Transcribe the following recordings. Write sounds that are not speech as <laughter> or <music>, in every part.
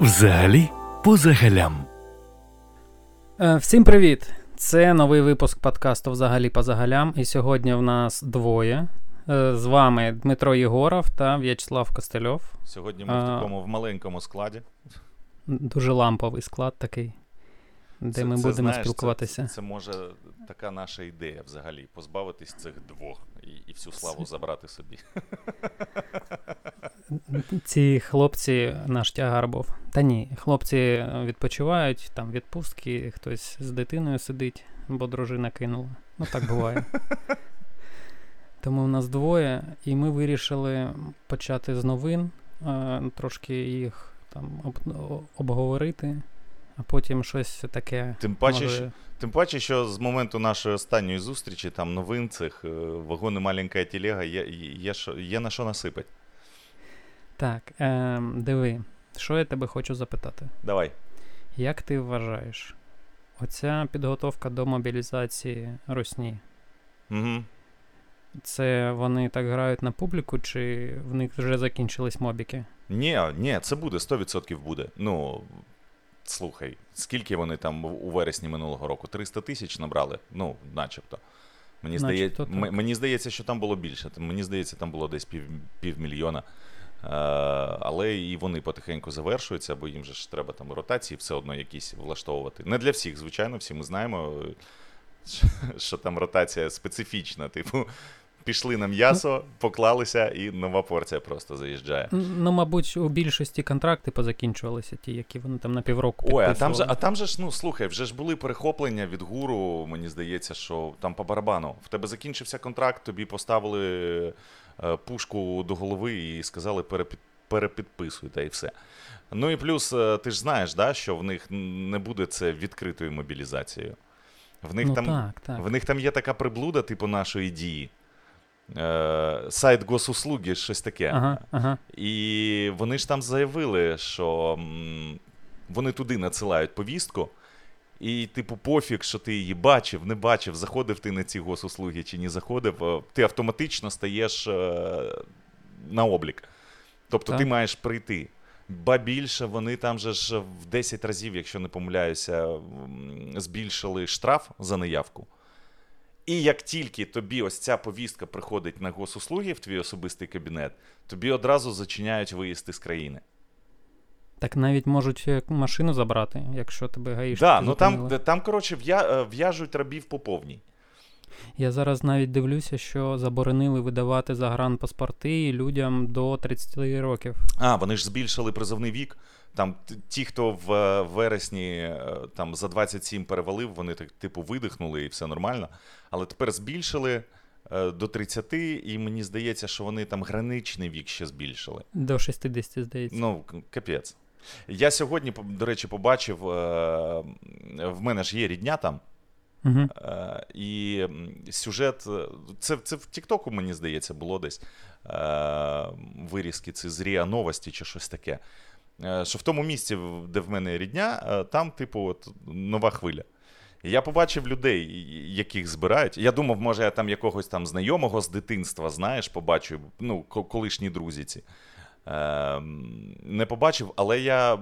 Взагалі по загалям. Е, Всім привіт! Це новий випуск подкасту Взагалі по загалям. І сьогодні в нас двоє. Е, З вами Дмитро Єгоров та В'ячеслав Костельов. Сьогодні ми А. в такому в маленькому складі. Дуже ламповий склад такий, де Це- ми це, будемо знаєш, спілкуватися. Це, це, це може така наша ідея взагалі позбавитись цих двох і, і всю славу забрати собі. Ці хлопці наш тягар був. Та ні, хлопці відпочивають, там відпустки, хтось з дитиною сидить, бо дружина кинула. Ну так буває. <laughs> Тому в нас двоє, і ми вирішили почати з новин, е, трошки їх там об- обговорити, а потім щось таке. Тим паче, може... тим паче, що з моменту нашої останньої зустрічі, там новин цих е, вагони маленька телега, є, є, є на що насипати. Так, е, диви, що я тебе хочу запитати. Давай. Як ти вважаєш, оця підготовка до мобілізації Росні, Угу. це вони так грають на публіку, чи в них вже закінчились мобіки? Ні, ні, це буде, 100% буде. Ну, слухай, скільки вони там у вересні минулого року? 300 тисяч набрали? Ну, начебто. Мені, здає... Мені здається, що там було більше. Мені здається, там було десь пів... півмільйона. Е, але і вони потихеньку завершуються, бо їм же ж треба там ротації все одно якісь влаштовувати. Не для всіх, звичайно, всі ми знаємо, е, <laughs> що там ротація специфічна. Типу, пішли на м'ясо, поклалися, і нова порція просто заїжджає. Ну, мабуть, у більшості контракти позакінчувалися, ті, які вони там на півроку Ой, а там же, а там же ж, ну слухай, вже ж були перехоплення від гуру. Мені здається, що там по барабану. В тебе закінчився контракт, тобі поставили е, пушку до голови і сказали перепід, перепідписуй, та і все. Ну і плюс, е, ти ж знаєш, да, що в них не буде це відкритою мобілізацією. В них, ну, там, так, так. в них там є така приблуда, типу нашої дії. Е, сайт госуслуги, щось таке. Ага, ага. І вони ж там заявили, що вони туди надсилають повістку, і, типу, пофіг, що ти її бачив, не бачив, заходив ти на ці госуслуги чи не заходив, е, ти автоматично стаєш е, на облік. Тобто ти маєш прийти. Ба більше вони там же ж в 10 разів, якщо не помиляюся, збільшили штраф за неявку. І як тільки тобі ось ця повістка приходить на госуслуги в твій особистий кабінет, тобі одразу зачиняють виїзд із країни. Так навіть можуть е, машину забрати, якщо тебе Так, да, ну там, там коротше, е, в'яжуть рабів по повній. Я зараз навіть дивлюся, що заборонили видавати загранпаспорти людям до 30 років. А, вони ж збільшили призовний вік. Там ті, хто в е, вересні е, там за 27 перевалив, вони так типу видихнули і все нормально. Але тепер збільшили е, до 30, і мені здається, що вони там граничний вік ще збільшили. До 60, здається. Ну, капець. Я сьогодні, до речі, побачив, в мене ж є рідня там. Угу. І сюжет, це, це в Тіктоку, мені здається, було десь вирізки, це з Ріа Новості чи щось таке. Е, що в тому місці, де в мене рідня, е, там, типу, от, нова хвиля. Я побачив людей, яких збирають. Я думав, може, я там якогось там знайомого з дитинства, знаєш, побачу, ну, колишні друзі ці. Е, не побачив, але я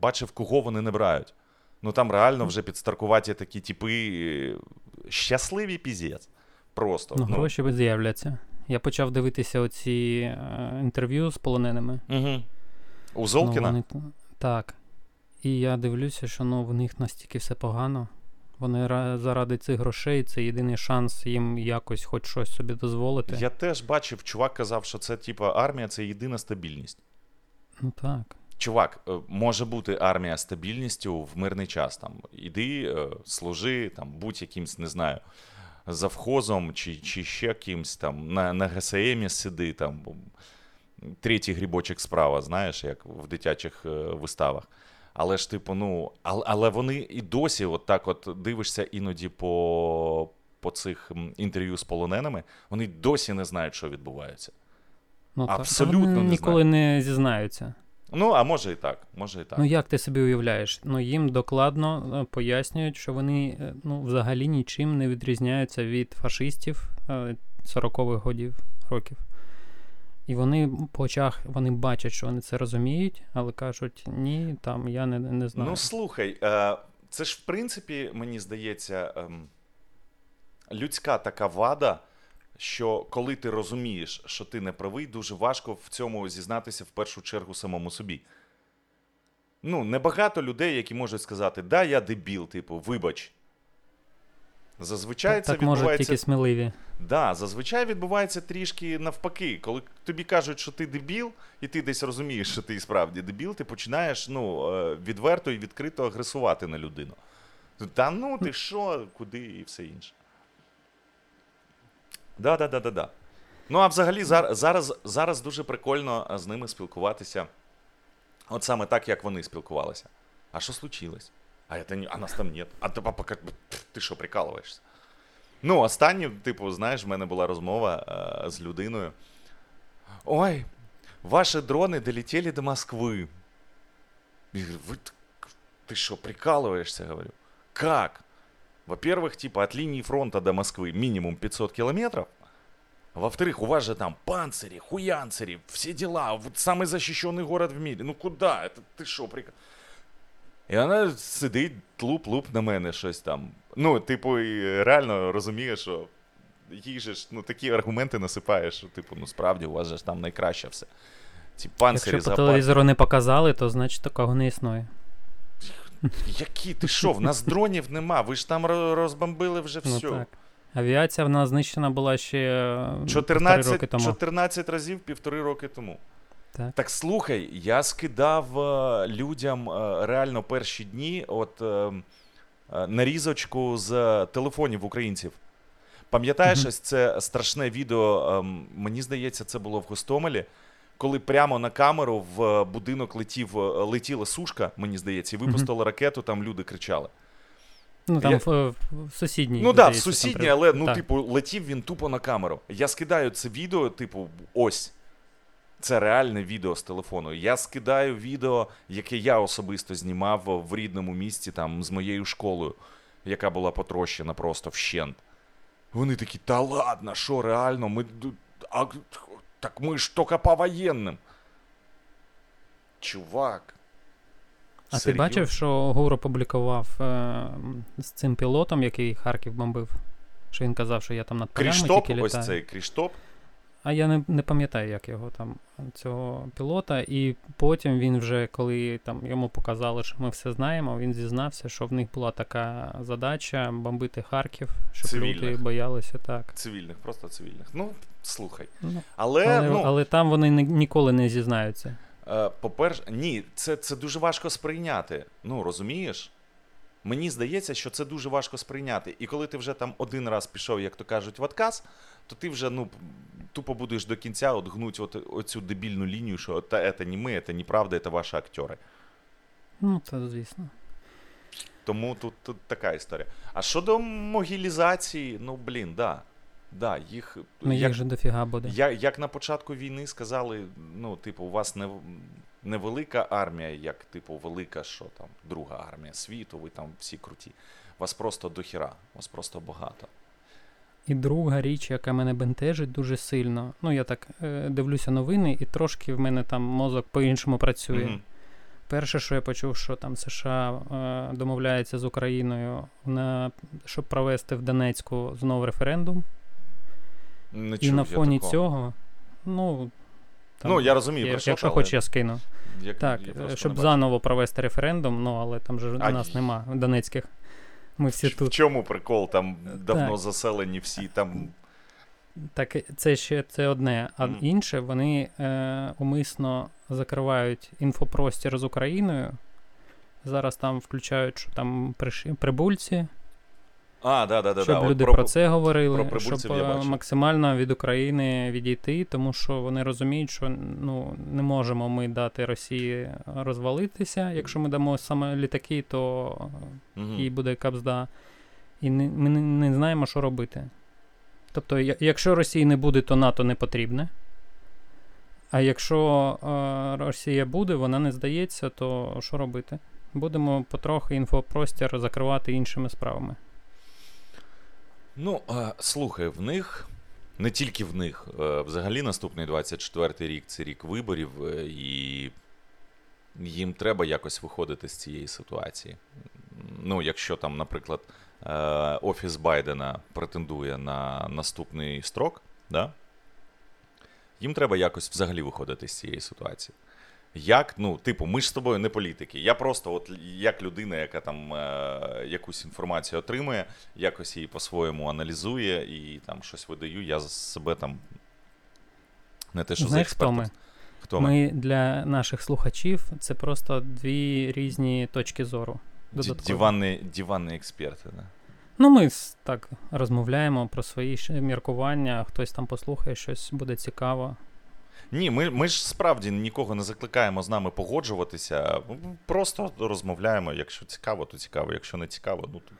бачив, кого вони не брають. Ну там реально вже підстаркуваті такі типи. е, Щасливі піздець. Просто. Ну, гроші з'являться. Я почав дивитися оці інтерв'ю з полоненими. Угу. У Ну, Золкіна? вони так. І я дивлюся, що ну, в них настільки все погано. Вони заради цих грошей це єдиний шанс їм якось хоч щось собі дозволити. Я теж бачив, чувак казав, що це типа армія це єдина стабільність. Ну так. Чувак, е, може бути армія стабільністю в мирний час. Там іди, е, служи, там будь якимсь, не знаю, завхозом чи, чи ще кимсь там на, на ГСМі сиди, там третій грибочок справа, знаєш, як в дитячих е, виставах. Але ж, типу, ну, але, але вони і досі, от так от дивишся іноді по, по цих інтерв'ю з полоненими, вони досі не знають, що відбувається. Ну, так. Абсолютно Вони не ніколи не зізнаються. Ну, а може і так, може і так. Ну як ти собі уявляєш? Ну їм докладно е, пояснюють, що вони е, ну, взагалі нічим не відрізняються від фашистів е, 40-х годів років. І вони по очах вони бачать, що вони це розуміють, але кажуть, ні, там я не, не знаю. Ну слухай, е, це ж в принципі, мені здається, ем, людська така вада, що коли ти розумієш, що ти не правий, дуже важко в цьому зізнатися в першу чергу самому собі. Ну, небагато людей, які можуть сказати, да, я дебіл, типу, вибач. Зазвичай так це так можуть відбувається. тільки сміливі. Да, зазвичай відбувається трішки навпаки. Коли тобі кажуть, що ти дебіл, і ти десь розумієш, що ти і справді дебіл, ти починаєш ну, е, відверто і відкрито агресувати на людину. Та ну ти що, куди і все інше. Да, да, да, да, да. Ну, а взагалі зар- зараз, зараз дуже прикольно е, з ними спілкуватися. От саме так, як вони спілкувалися. А що случилось? А, это не, а нас там нет. А ти, папа, как, пф, ти що, прикалуєшся? Ну, останнє, типу, знаєш, в мене була розмова е, з людиною. Ой, ваші дрони долетіли до Москви. Я говорю, вы, т- ты что, прикалываешься, говорю? Как? Во-первых, типа, от линии фронта до Москвы минимум 500 километров. Во-вторых, у вас же там панцири, хуянцири, все дела. Вот самый защищенный город в мире. Ну куда? Это ты что, прикал? І вона сидить, тлуп-луп на мене щось там. Ну, типу, і реально розуміє, що їй же ж ну, такі аргументи насипаєш, що, типу, ну справді у вас же ж там найкраще все. Ці панцирі Якщо по телевізору не показали, то значить такого не існує. Які ти що? В нас дронів нема. Ви ж там розбомбили вже Ну все. так. Авіація в нас знищена була ще е, півтори 14, роки тому. 14 разів півтори роки тому. Так. Так слухай, я скидав е, людям е, реально перші дні от, е, нарізочку з телефонів українців. Пам'ятаєш, ось це страшне відео, мені здається, це було в Гостомелі, коли прямо на камеру в будинок летів, летіла сушка, мені здається, і випустила ракету, там люди кричали. Ну там Я- в, в сусідній. Ну так, да, здається, сусідній, але ну, так. типу, летів він тупо на камеру. Я скидаю це відео, типу, ось. Це реальне відео з телефону. Я скидаю відео, яке я особисто знімав в рідному місті там з моєю школою, яка була потрощена просто вщент. Вони такі, та ладно, що реально, ми. А, так ми ж тільки по воєнним. Чувак. А ти бачив, що ГУР опублікував е, з цим пілотом, який Харків бомбив? Що він казав, що я там над полями Кріштоп, ось цей Кріштоп. А я не, не пам'ятаю, як його там, цього пілота. І потім він вже, коли там йому показали, що ми все знаємо, він зізнався, що в них була така задача бомбити Харків, щоб люди боялися так. Цивільних, просто цивільних. Ну, слухай. Ну, Але, але, ну, але там вони ні- ніколи не зізнаються. Е, По-перше, ні, це, це дуже важко сприйняти. Ну, розумієш? Мені здається, що це дуже важко сприйняти. І коли ти вже там один раз пішов, як то кажуть, в отказ, то ти вже ну, тупо будеш до кінця от гнуть от, оцю дебільну лінію, що та, це не ми, це неправда, це ваші актери. Ну, це звісно. Тому тут, тут така історія. А щодо могілізації, ну блін, да. Да, їх, Ну, як, їх же дофіга буде. Я, як на початку війни сказали, ну, типу, у вас не, невелика армія, як, типу, велика, що там, друга армія світу, ви там всі круті. Вас просто дохіра, вас просто багато. І друга річ, яка мене бентежить дуже сильно. Ну, я так е, дивлюся новини, і трошки в мене там мозок по-іншому працює. Мгм. Перше, що я почув, що там США е, домовляється з Україною, на, щоб провести в Донецьку знов референдум. Не і чув на я фоні такого. цього, ну. Ну, я розумію, про що, якщо але хоч я скину. як- Так, я е, щоб заново провести референдум, ну але там же А нас нема донецьких. <laughs> Ми всі В тут. чому прикол? Там давно Так. заселені всі, там Так, це ще це одне. А mm. інше, вони е, умисно закривають інфопростір з Україною. Зараз там включають, що там прибульці, А, да, да, да, щоб да. от люди про- про це говорили, про щоб я е, максимально від України відійти, тому що вони розуміють, що ну, не можемо ми дати Росії розвалитися. Якщо ми дамо саме літаки, то Мгм. їй буде капзда. І не, ми не, не знаємо, що робити. Тобто, якщо Росії не буде, то НАТО не потрібне. А якщо е, Росія буде, вона не здається, то що робити? Будемо потрохи інфопростір закривати іншими справами. Ну, слухай, в них Не тільки в них. Взагалі, наступний 24-й рік це рік виборів, е, і їм треба якось виходити з цієї ситуації. Ну, якщо там, наприклад, е, Офіс Байдена претендує на наступний строк, да? їм треба якось взагалі виходити з цієї ситуації. Як, ну, типу, ми ж з тобою не політики. Я просто, от як людина, яка там е, якусь інформацію отримує, якось її по-своєму аналізує і там щось видаю, я себе там не те, що за Знаєш, хто ми? Хто ми? Ми для наших слухачів це просто дві різні точки зору. Ді- додаткові. Диванні, диванні експерти. Да. Ну, ми так розмовляємо про свої міркування, хтось там послухає, щось буде цікаво. Ні, ми, ми ж справді нікого не закликаємо з нами погоджуватися. Просто розмовляємо. Якщо цікаво, то цікаво. Якщо не цікаво, ну то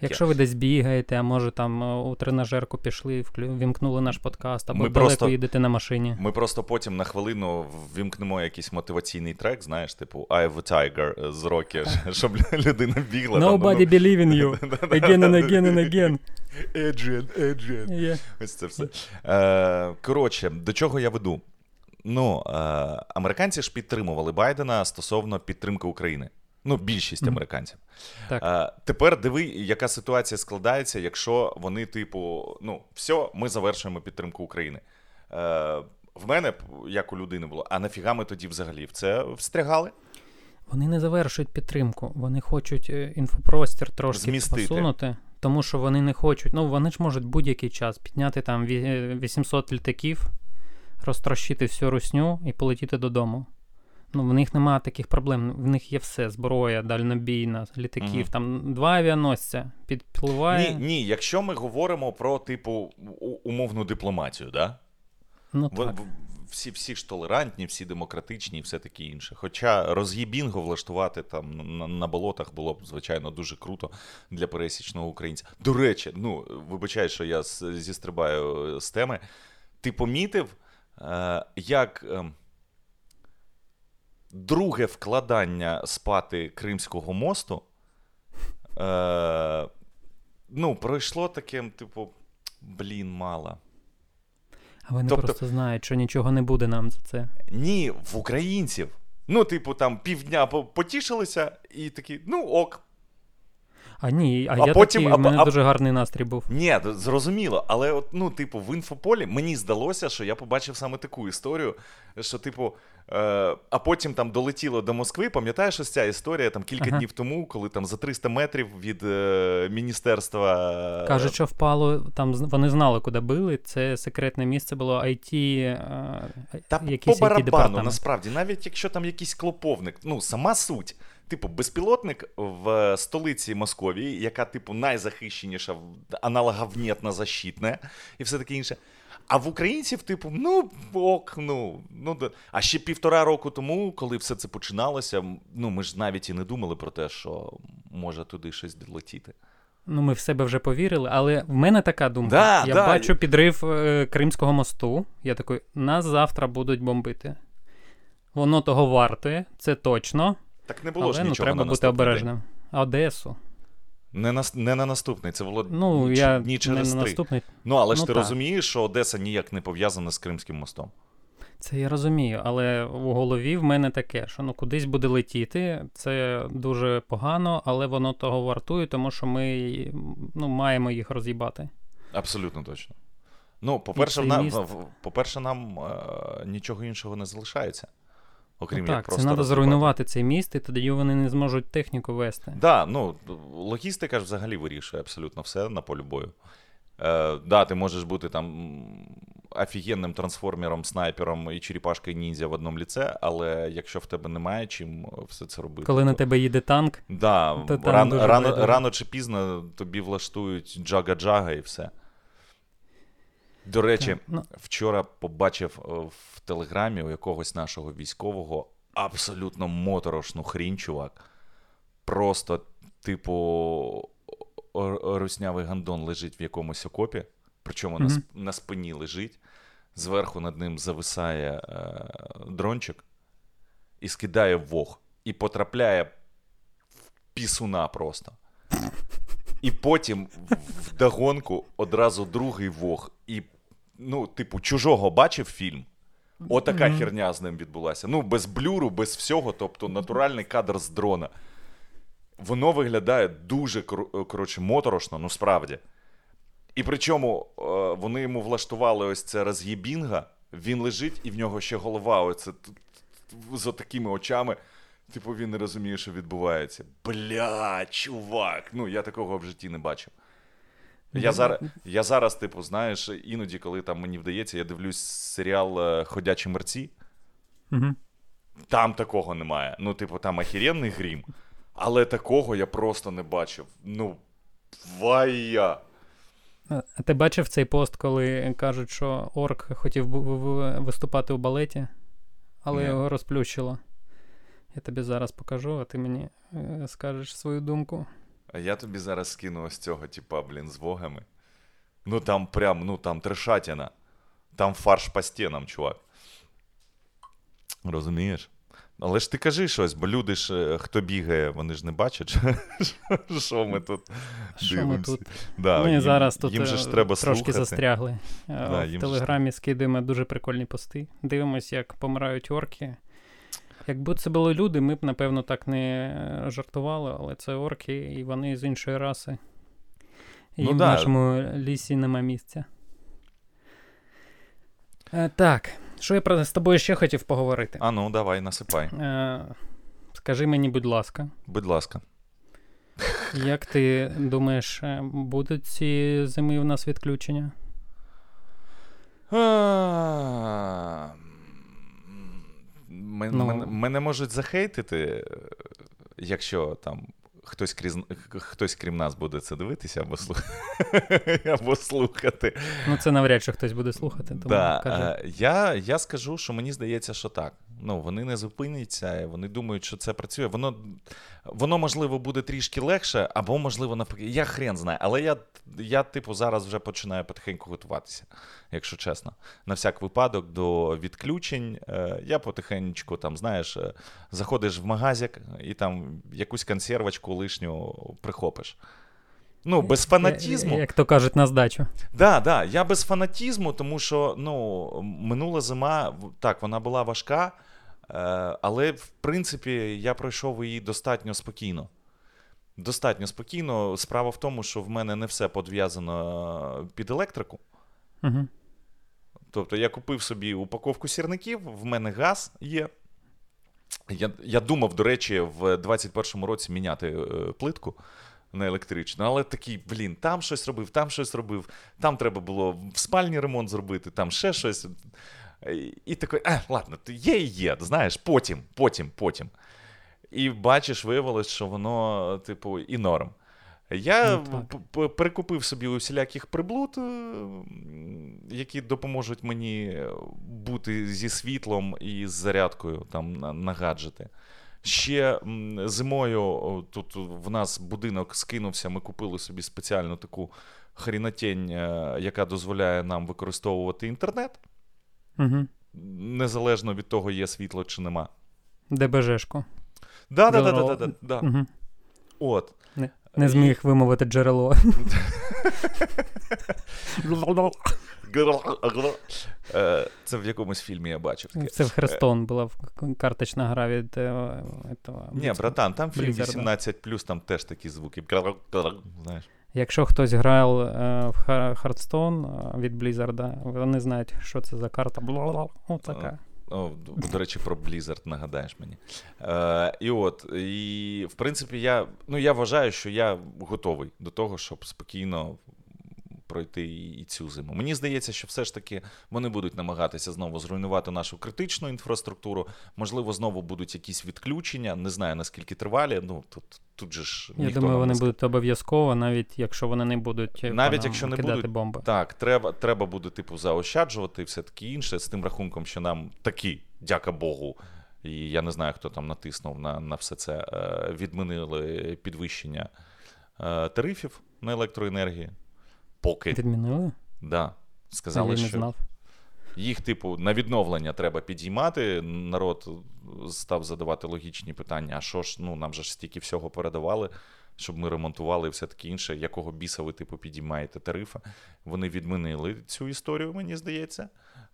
таке. Якщо ви десь бігаєте, а може там е, у тренажерку пішли, вімкнули наш подкаст, або Ми далеко просто- їдете на машині. Ми просто потім на хвилину ввімкнемо якийсь мотиваційний трек, знаєш, типу I have a tiger з роки, <laughs> щоб людина бігла. там, ну, Nobody believe in you. <laughs> Again and again and again. Adrian, Adrian. Yeah. Ось це все. Е, коротше, до чого я веду? Ну, е, американці ж підтримували Байдена стосовно підтримки України. Ну, більшість американців. Так. Е, тепер диви, яка ситуація складається, якщо вони, типу, ну, все, ми завершуємо підтримку України. Е, в мене, як у людини було, а нафіга ми тоді взагалі в це встрягали? Вони не завершують підтримку, вони хочуть е, інфопростір трошки Змістити. посунути, тому що вони не хочуть. Ну, вони ж можуть будь-який час підняти там ві- е, 800 літаків, розтрощити всю русню і полетіти додому. Ну, в них немає таких проблем. В них є все: зброя, дальнобійна, літаків, Мгм. там два авіаносця підпливає. Ні, ні, якщо ми говоримо про, типу, умовну дипломатію, да? Ну, В- так. Всі, всі ж толерантні, всі демократичні і все таке інше. Хоча роз'їбінго влаштувати там на, на болотах було б, звичайно, дуже круто для пересічного українця. До речі, ну, вибачай, що я зістрибаю з теми. Ти помітив, е, як е, друге вкладання спати Кримського мосту е, ну, пройшло таким, типу, блін, мало. А вони тобто- просто знають, що нічого не буде нам за це. Ні, в українців. Ну, типу, там півдня потішилися і такі, ну ок. А ні, а, А я потім- такий, а- в мене а- дуже гарний настрій був. Ні, зрозуміло, але от, ну, типу, в інфополі мені здалося, що я побачив саме таку історію, що, типу, е, а потім там долетіло до Москви. Пам'ятаєш ось ця історія там кілька Ага. днів тому, коли там за 300 метрів від е, міністерства. е, Кажуть, що впало, там вони знали, куди били. Це секретне місце було IT, е, Та якийсь по IT барабану, департамент. насправді, навіть якщо там якийсь клоповник, ну, сама суть. Типу, безпілотник в столиці Московії, яка, типу, найзахищеніша, аналоговнєтна защитна і все таке інше. А в українців, типу, ну ок, ну, ну да. а ще півтора року тому, коли все це починалося, ну ми ж навіть і не думали про те, що може туди щось долетіти. Ну, ми в себе вже повірили, але в мене така думка. Да, я да. бачу підрив е, Кримського мосту. Я такий, нас завтра будуть бомбити. Воно того вартує, це точно. Так не було але ж ну, нічого треба на бути обережним. А Одесу. Не на, не на наступний, це було Ну, ні, я ні не через на три. наступний. Ну, але ж Ну, ти так. розумієш, що Одеса ніяк не пов'язана з Кримським мостом. Це я розумію, але в голові в мене таке, що ну кудись буде летіти, це дуже погано, але воно того вартує, тому що ми ну, маємо їх роз'їбати. Абсолютно точно. Ну, по-перше, нам, по-перше, нам е, нічого іншого не залишається. Окрім Ну, як так, це треба зруйнувати цей міст, і тоді вони не зможуть техніку вести. Да, ну, логістика ж взагалі вирішує абсолютно все на полі бою. Е, да, ти можеш бути там офігенним трансформером, снайпером і черепашкою ніндзя в одному ліце, але якщо в тебе немає чим все це робити. Коли на тебе їде танк, Да, То там ран, дуже рано, байдуже. рано чи пізно тобі влаштують джага-джага і все. До речі, Так, ну. вчора побачив е, в телеграмі у якогось нашого військового абсолютно моторошну хрінь, чувак. Просто, типу, руснявий гандон лежить в якомусь окопі, причому на, Мгм. сп- на спині лежить, зверху над ним зависає е, дрончик і скидає вог, і потрапляє в пісуна просто. І потім в- вдогонку одразу другий вог, і ну, типу, чужого бачив фільм. Отака Мгм. херня з ним відбулася. Ну, без блюру, без всього, тобто натуральний кадр з дрона. Воно виглядає дуже коротше, моторошно, ну справді. І причому е, вони йому влаштували ось це роз'єбінга, він лежить, і в нього ще голова оце з отакими очами. Типу, він не розуміє, що відбувається. Бля, чувак! Ну, я такого в житті не бачив. Я, зараз, я зараз, типу, знаєш, іноді, коли там мені вдається, я дивлюсь серіал е, Ходячі мерці. Угу. Там такого немає. Ну, типу, там охеренний грім. Але такого я просто не бачив. Ну, вая. А ти бачив цей пост, коли кажуть, що орк хотів виступати у балеті, але Ні. його розплющило. Я тобі зараз покажу, а ти мені е, скажеш свою думку. А я тобі зараз скину ось цього, типа, блін, з вогами. Ну там прям, ну там трешатіна. Там фарш по стінам, чувак. Розумієш? Але ж ти кажи щось, бо люди ж, е, хто бігає, вони ж не бачать, <laughs> що- ми тут дивимося. тут? Да, Ми їм, зараз тут їм же е, ж треба трошки слухати. застрягли. Е, Да, в Телеграмі скидаємо дуже прикольні пости. Дивимось, як помирають орки. Якби це були люди, ми б, напевно, так не е, жартували, але це орки, і вони з іншої раси. І Ну в да. нашому лісі нема місця. Е, так, що я про з тобою ще хотів поговорити? А ну, давай, насипай. Е, скажи мені, будь ласка, Будь ласка. як ти думаєш, е, будуть ці зими у нас відключення? А, Мен- Ну. мене, Мене можуть захейтити, е, якщо там хтось крізь, хтось крім нас буде це дивитися або, слух... <laughs> або слухати. Ну, це навряд чи хтось буде слухати, тому Да, кажи. е, я, я скажу, що мені здається, що так. Ну, вони не зупиняться, вони думають, що це працює. Воно, воно можливо, буде трішки легше, або, можливо, навпаки. Я хрен знаю. Але я, я, типу, зараз вже починаю потихеньку готуватися, якщо чесно. На всяк випадок до відключень. Е, я потихеньку, там, знаєш, е, заходиш в магазик і там якусь консервочку лишню прихопиш. Ну, без фанатізму. Е, Як то кажуть, на здачу. Да, да, я без фанатізму, тому що ну, минула зима, так, вона була важка, але в принципі я пройшов її достатньо спокійно. Достатньо спокійно. Справа в тому, що в мене не все подв'язано під електрику. Угу. Тобто я купив собі упаковку сірників, в мене газ є. Я, я думав, до речі, в 21-му році міняти е, плитку на електричну, але такий, блін, там щось робив, там щось робив, там треба було в спальні ремонт зробити, там ще щось. І, такий, а, ладно, то є і є, знаєш, потім, потім, потім. І бачиш, виявилось, що воно, типу, і норм. Я Ну, перекупив собі усіляких приблуд, е, які допоможуть мені бути зі світлом і з зарядкою там, на, на гаджети. Ще зимою тут в нас будинок скинувся, ми купили собі спеціальну таку хрінотень, е, яка дозволяє нам використовувати інтернет, Угу. незалежно від того, є світло чи нема. ДБЖшку. Да, да, да, да, да, да. Угу. От. Не зміг вимовити джерело. Е, Це в якомусь фільмі я бачив. таке. Це в Хрестон була карточна гра від е, Ні, братан, там фільм 18, там теж такі звуки. Знаєш. Якщо хтось грав е, в Hearthstone е, від Blizzard, вони знають, що це за карта. Бла-бла-бла. О. О, до речі, про Blizzard нагадаєш мені. Е, і от, і в принципі, я, ну, я вважаю, що я готовий до того, щоб спокійно пройти і цю зиму. Мені здається, що все ж таки вони будуть намагатися знову зруйнувати нашу критичну інфраструктуру. Можливо, знову будуть якісь відключення. Не знаю наскільки тривалі. Ну тут, тут же ж Я думаю, вони будуть обов'язково, навіть якщо вони не будуть Навіть якщо не будуть, бомби. Так, треба, треба буде, типу, заощаджувати і все таке інше з тим рахунком, що нам такі, дяка Богу, і я не знаю, хто там натиснув на, на все це, е, відмінили підвищення е, тарифів на електроенергію. Поки, Відмінили? да. Сказали, я не що знав. їх, типу, на відновлення треба підіймати. Народ став задавати логічні питання: а що ж, ну нам же ж стільки всього передавали. щоб ми ремонтували і все таке інше, якого біса ви типу підіймаєте тарифи. Вони відмінили цю історію, мені здається.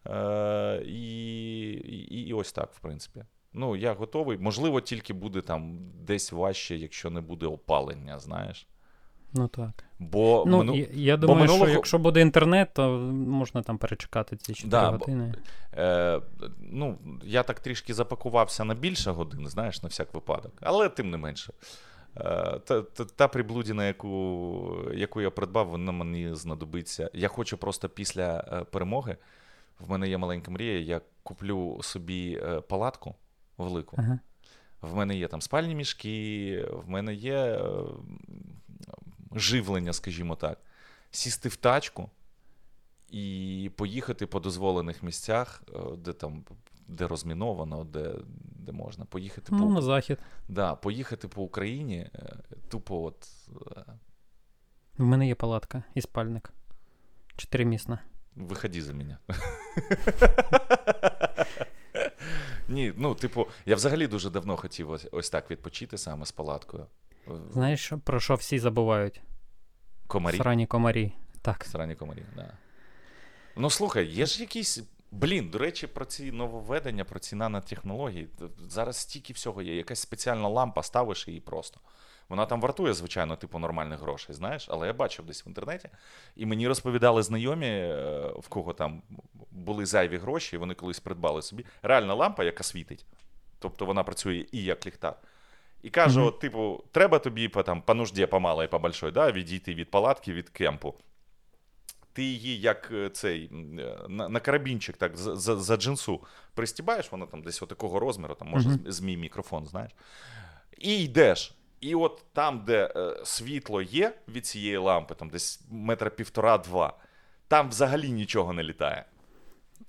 Е, і, і, і ось так, в принципі. Ну, я готовий. Можливо, тільки буде там десь важче, якщо не буде опалення, знаєш. Ну так. Бо Ну, мину... я, я думаю, минулого- що якщо буде інтернет, то можна там перечекати ці 4 Да, бо- години. Е, ну, я так трішки запакувався на більше годин, знаєш, на всяк випадок. Але тим не менше. Е, та, та, та приблудіна, яку, яку я придбав, вона мені знадобиться. Я хочу просто після е, перемоги. В мене є маленька мрія, я куплю собі е, палатку велику. Ага. В мене є там спальні мішки, в мене є живлення, скажімо так. Сісти в тачку і поїхати по дозволених місцях, е, де там. Де розміновано, де, де можна поїхати Ну, по на захід. да, поїхати по Україні, е, тупо от е, В мене є палатка і спальник. Чотиримісна. виходи за мене. Ні, ну, типу, я взагалі дуже давно хотів ось, ось так відпочити саме з палаткою. Знаєш, про що всі забувають? Комарі. Срані комарі. Так. Срані комарі, да. Ну слухай, є ж якісь. Блін, до речі, про ці нововведення, про ці нанотехнології. Зараз стільки всього є. Якась спеціальна лампа, ставиш її просто. Вона там вартує, звичайно, типу нормальних грошей, знаєш, але я бачив десь в інтернеті, і мені розповідали знайомі, е, в кого там були зайві гроші, і вони колись придбали собі. Реальна лампа, яка світить. Тобто вона працює і як ліхтар. І каже: Мгм. от, типу, треба тобі по, там, по нужді, по малій, по большой, да, відійти від палатки, від кемпу. Ти її як е, цей е, на, на карабінчик, так, за, за, за джинсу пристібаєш, вона там десь отакого розміру, там може з- змій мікрофон, знаєш. І йдеш. І от там, де е, світло є від цієї лампи, там десь метра півтора-два, там взагалі нічого не літає.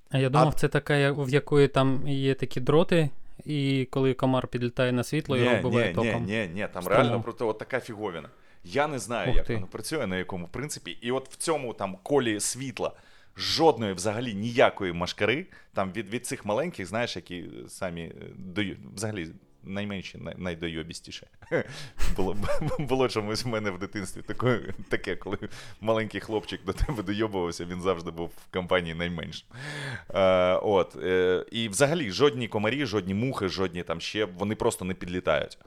А я думав, це така, в якої там є такі дроти, і коли комар підлітає на світло, його вбиває ні, током. ні, ні, там Струмом. реально просто от така фіговіна. Я не знаю, Ух як ти. воно працює, на якому принципі. І от в цьому там колі світла жодної взагалі ніякої машкари, там від, від цих маленьких, знаєш, які самі дають взагалі найменші, найдойобістіше. <laughs> Було, було чомусь в мене в дитинстві таке, таке, коли маленький хлопчик до тебе дойобувався, він завжди був в компанії найменшим. Е, от, е, і взагалі жодні комарі, жодні мухи, жодні там ще, вони просто не підлітають.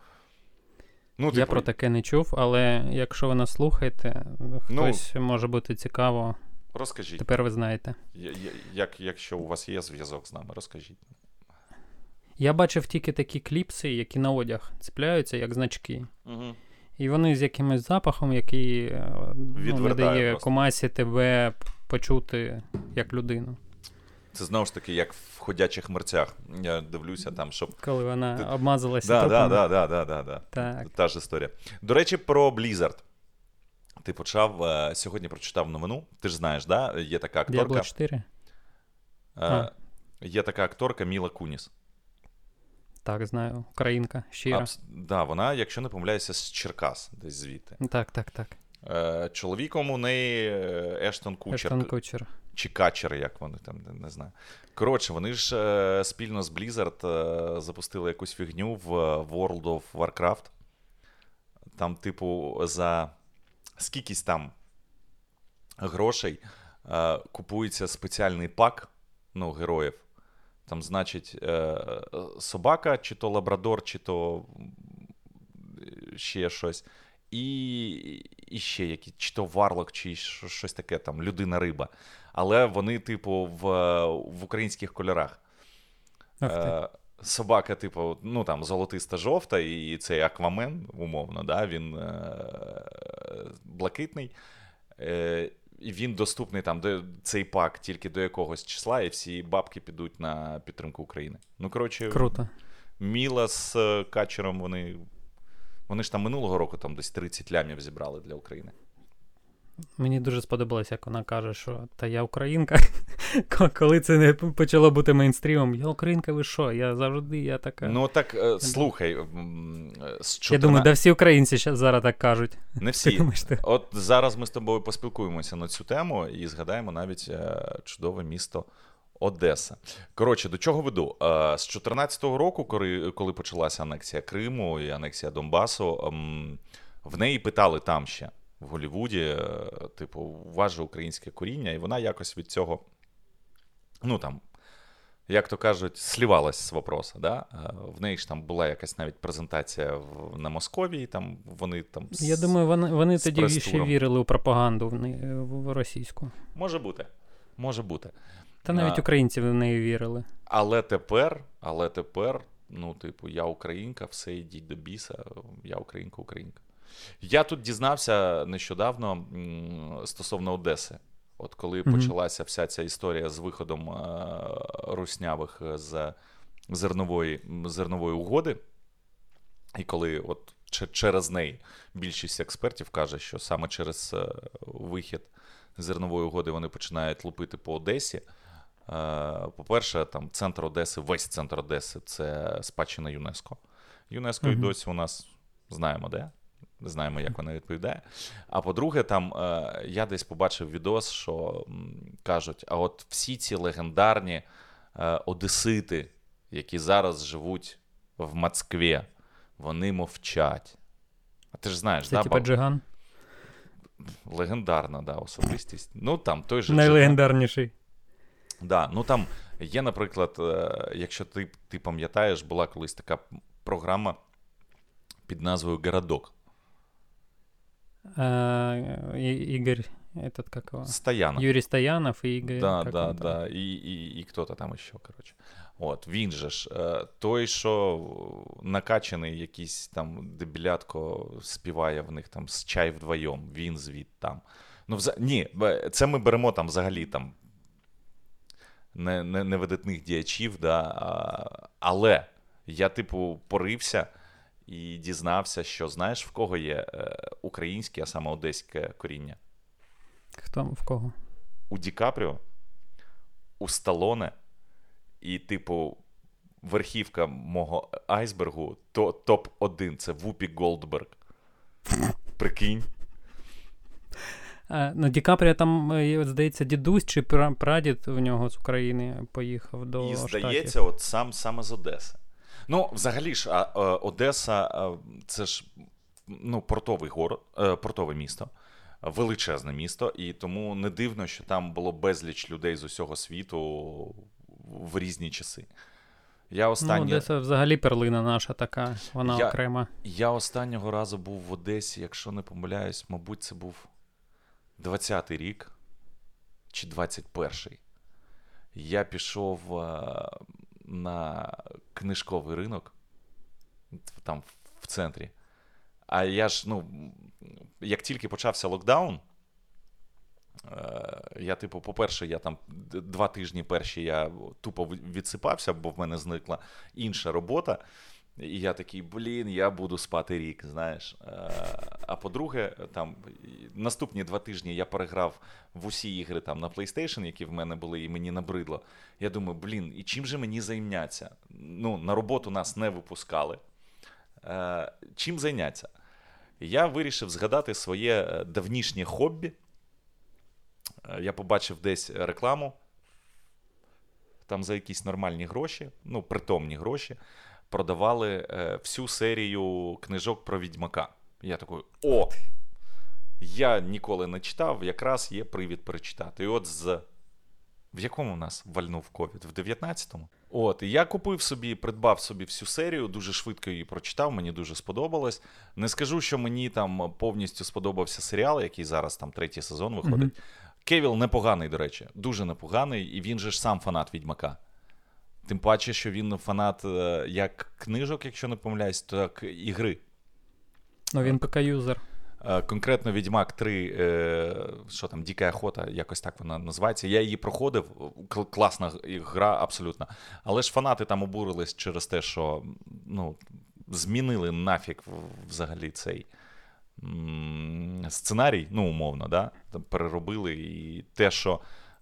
Ну, Я типу, про таке не чув, але якщо ви нас слухаєте, Ну, хтось може бути цікаво, розкажіть, тепер ви знаєте. я- я- як, якщо у вас є зв'язок з нами, розкажіть. Я бачив тільки такі кліпси, які на одяг цепляються, як значки. Угу. І вони з якимось запахом, який е, ну, не дає просто. комасі тебе почути як людину. Це знову ж таки, як в ходячих мерцях. Я дивлюся там, щоб. Коли вона Ти- обмазалася Да, да, да, да, да, да, да. Так. Та ж історія. До речі, про Blizzard. Ти почав е, сьогодні прочитав новину. Ти ж знаєш, да? Є така акторка. Diablo 4? е, А. Є така акторка Міла Куніс. Так, знаю. Українка, щира. Абс- да, вона, якщо не помиляюся, з Черкас, десь звідти. Так, так, так. Е, чоловіком у неї е, Ештон Кучер. Ештон Кучер. Чи Качер, як вони там, не, знаю. Коротше, вони ж е, спільно з Blizzard е, запустили якусь фігню в е, World of Warcraft. Там, типу, за скількись там грошей е, купується спеціальний пак ну, героїв. Там, значить, е, собака, чи то лабрадор, чи то ще щось. І, і ще які, чи то варлок, чи щось таке, там, людина-риба. Але вони, типу, в, в українських кольорах. Е, собака, типу, ну там золотиста жовта, і цей аквамен, умовно, да, він е, блакитний. Е, і він доступний там до цей пак тільки до якогось числа, і всі бабки підуть на підтримку України. Ну, коротше, Круто. Міла з е, Качером, вони. Вони ж там минулого року там десь 30 лямів зібрали для України. Мені дуже сподобалось, як вона каже, що та я українка. <laughs> Коли це не почало бути мейнстрімом, я українка, ви що? Я завжди, я така. Ну так е, слухай, з я думаю, да всі українці зараз так кажуть. не всі. думаєш, ти? От зараз ми з тобою поспілкуємося на цю тему і згадаємо навіть е, чудове місто Одеса. Коротше, до чого веду? Е, З 2014 року, коли, коли почалася анексія Криму і анексія Донбасу, ем, В неї питали там ще в Голлівуді, е, типу, у вас же українське коріння, і вона якось від цього, ну там, як то кажуть, слівалась з вопроса. Да? Е, В неї ж там була якась навіть презентація в, на Московії, там вони там. з- Я думаю, вони, вони тоді ще вірили у пропаганду в, не- в російську. Може бути. Може бути. Та навіть А. українці в неї вірили. Але тепер, але тепер, ну, типу, я українка, все йдіть до біса, я українка, українка. Я тут дізнався нещодавно стосовно Одеси. От коли Мгм. почалася вся ця історія з виходом е, руснявих з зернової, зернової угоди, і коли от через неї більшість експертів каже, що саме через е, вихід зернової угоди вони починають лупити по Одесі. Е, По-перше, там центр Одеси, весь центр Одеси це спадщина ЮНЕСКО. ЮНЕСКО і досі у нас знаємо де. Не знаємо, як вона відповідає. А по-друге, там е, я десь побачив відос, що кажуть: а от всі ці легендарні е, одесити, які зараз живуть в Москві, вони мовчать. А ти ж знаєш, Це да, типа Джиган. легендарна да, особистість. Ну там той же Джиган. Найлегендарніший. Да, ну там є, наприклад, е, якщо ти, ти пам'ятаєш, була колись така програма під назвою Городок. Е, І- Ігор, этот, как его? Стоянов. Юрій Стоянов і Ігор. Да, да, он да. І, і, і хто-то там ще, коротше. От, він же ж, е, той, що накачаний якийсь там дебілятко співає в них там з чай вдвоєм, він звід там. Ну, вза... Ні, це ми беремо там взагалі там не, не, невидатних діячів, да, а, але я, типу, порився і дізнався, що знаєш, в кого є е, українське, а саме одеське коріння. Хто в кого? у Ді Капріо, у Сталоне, і, типу, верхівка мого айсбергу то топ-1 це Вупі Голдберг. Прикинь. А, ну, Ді Капріо там, е, здається, дідусь чи прадід у нього з України поїхав до І Штатів. здається, от сам саме з Одеси. Ну, взагалі ж, е, Одеса е, це ж ну, портовий город, е, портове місто, величезне місто, і тому не дивно, що там було безліч людей з усього світу в різні часи. Я Ну. Одеса взагалі перлина наша така, вона Я- окрема. Я останнього разу був в Одесі, якщо не помиляюсь, мабуть, це був 20-й рік чи 21-й. Я пішов на книжковий ринок там в центрі. А я ж, ну, як тільки почався локдаун, е, я, типу, по-перше, я там два тижні перші я тупо відсипався, бо в мене зникла інша робота. І я такий, блін, я буду спати рік, знаєш. Е, А по-друге, там наступні два тижні я переграв в усі ігри там на PlayStation, які в мене були, і мені набридло. Я думаю, блін, і чим же мені зайняться? Ну, на роботу нас не випускали. Е, Чим зайняться? Я вирішив згадати своє е, давнішнє хобі. Я побачив десь рекламу. Там за якісь нормальні гроші, ну, притомні гроші, продавали е, всю серію книжок про відьмака. Я такий, о! Я ніколи не читав, якраз є привід перечитати. І от з. В якому нас вальнув ковід? В 19-му? От, і я купив собі, придбав собі всю серію, дуже швидко її прочитав, мені дуже сподобалось. Не скажу, що мені там повністю сподобався серіал, який зараз там третій сезон виходить. Мгм. Кевіл непоганий, до речі, дуже непоганий, і він же ж сам фанат Відьмака. Тим паче, що він фанат е, як книжок, якщо не помиляюсь, так і гри. Ну, він ПК-юзер. Е, Конкретно Відьмак 3, е, що там, Діка охота, якось так вона називається. Я її проходив, класна гра, абсолютно. Але ж фанати там обурились через те, що ну, змінили нафіг взагалі цей сценарій, ну, умовно, да? Переробили. І те, що,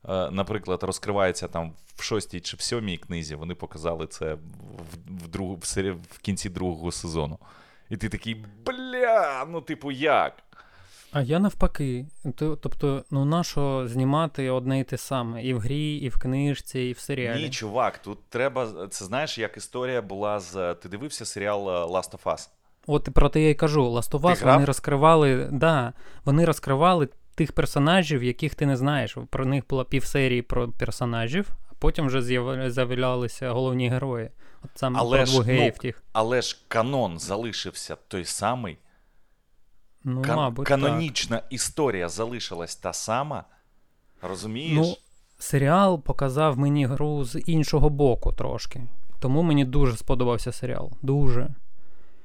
наприклад, розкривається там в шостій чи в сьомій книзі, вони показали це в, в, другу, в, сері- в кінці другого сезону. І ти такий, бля, ну, типу, як? А я навпаки. Тобто, ну нащо знімати одне і те саме і в грі, і в книжці, і в серіалі. Ні, чувак, тут треба. Це знаєш, як історія була з. Ти дивився серіал е, Last of Us? От про те я й кажу, Last of Us, вони розкривали, да, вони розкривали тих персонажів, яких ти не знаєш. Про них була півсерії про персонажів, а потім вже з'являлися головні герої. От саме Але про ж, двох геїв ну, тих. Але ж канон залишився той самий. Ну, Кан- мабуть, канонічна історія залишилась та сама. Розумієш? Ну, серіал показав мені гру з іншого боку трошки. Тому мені дуже сподобався серіал. Дуже.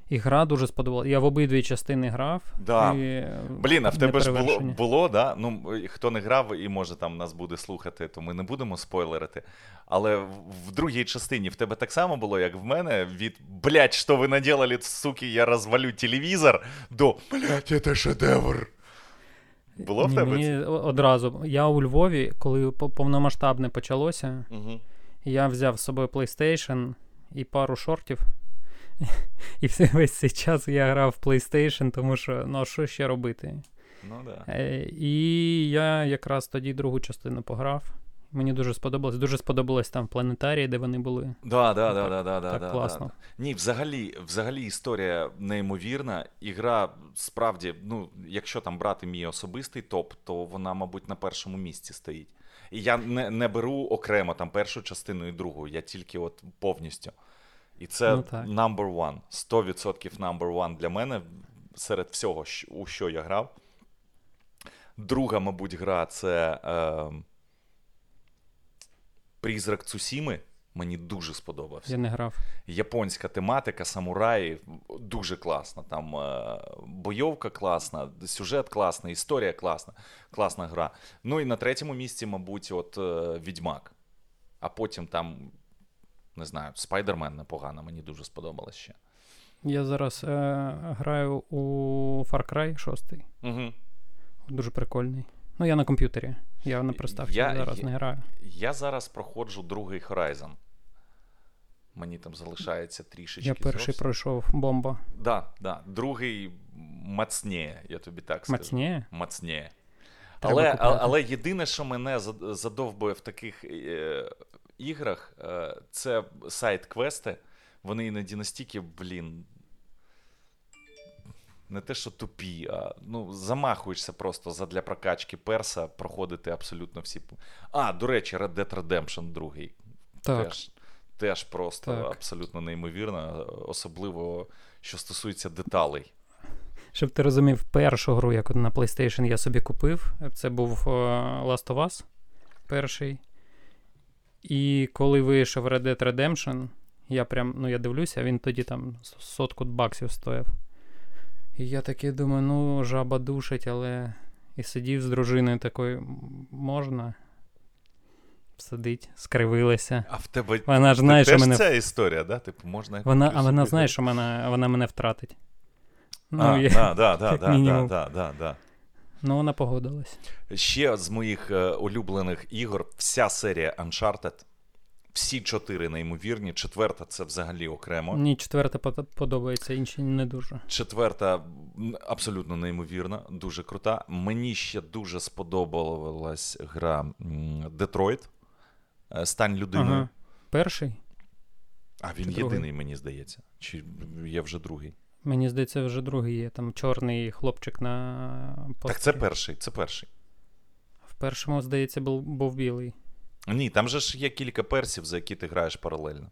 І гра дуже сподобалася. Я в обидві частини грав. Да. І... Блін, а в тебе ж було, було, да? Ну, хто не грав і може там нас буде слухати, то ми не будемо спойлерити. Але в, в другій частині в тебе так само було, як в мене, від блять, що ви наделали, суки, я розвалю телевізор, до блять, це шедевр. Було в тебе? мені одразу. Я у Львові, коли повномасштабне почалося, Угу. я взяв з собою PlayStation і пару шортів. <laughs> І все- весь цей час я грав в PlayStation, тому що ну що ще робити? Ну да. Е, І я якраз тоді другу частину пограв. Мені дуже сподобалось. Дуже сподобалось там планетарії, де вони були. Да, да, да, Так- да, да, да, так да, класно. Да. Ні, взагалі, взагалі історія неймовірна. Ігра справді, ну, якщо там брати мій особистий топ, то вона, мабуть, на першому місці стоїть. І я не, не беру окремо там першу частину і другу, я тільки от повністю. І це Ну, number one. 100% number one для мене серед всього, у що я грав. Друга, мабуть, гра це е, Призрак Цусіми. Мені дуже сподобався Я не грав. японська тематика, самураї дуже класна. Там е, бойовка класна, сюжет класний, історія класна, класна гра. Ну і на третьому місці, мабуть, от е, Відьмак. А потім там, не знаю, Спайдермен непогано, мені дуже сподобалось ще. Я зараз е, граю у Far Cry 6. Угу. Дуже прикольний. Ну, я на комп'ютері. Я на приставці Я- зараз я- не граю. Я зараз проходжу другий Horizon. Мені там залишається трішечки. Я перший зовсім. пройшов бомба. Да, да. Другий мацніє, я тобі так скажу. Мацніє? Мацніє. Але, але єдине, що мене задовбує в таких е, іграх, е, це сайт-квести. Вони іноді настільки, блін. Не те, що тупі, а ну, замахуєшся просто задля прокачки перса проходити абсолютно всі. А, до речі, Red Dead Redemption 2. Так. Теж, теж просто Так. абсолютно неймовірно, особливо що стосується деталей. Щоб ти розумів, першу гру, яку на PlayStation я собі купив, це був е, Last of Us перший. І коли вийшов Red Dead Redemption, я прям, ну я дивлюся, він тоді там сотку баксів стояв. І я такий думаю, ну, жаба душить, але. І сидів з дружиною такою, можна? Сидить, скривилася. А в тебе Вона ж знає, що мене. ця історія, да? Типу, можна Вона, а вона знає, що мене, вона мене втратить. Ну, а, я- да, да, да, да, да, да, да, да. Ну, вона погодилась. Ще з моїх е, улюблених ігор вся серія Uncharted. Всі чотири неймовірні. Четверта це взагалі окремо. Мені четверта подобається, інші не дуже. Четверта абсолютно неймовірна, дуже крута. Мені ще дуже сподобалась гра Детройт. Стань людиною. Ага. Перший, А він Чи другий? єдиний, мені здається. Чи є вже другий? Мені здається, вже другий є. Там чорний хлопчик на Так це перший, це перший. В першому, здається, був, був білий. Ні, там же ж є кілька персів, за які ти граєш паралельно.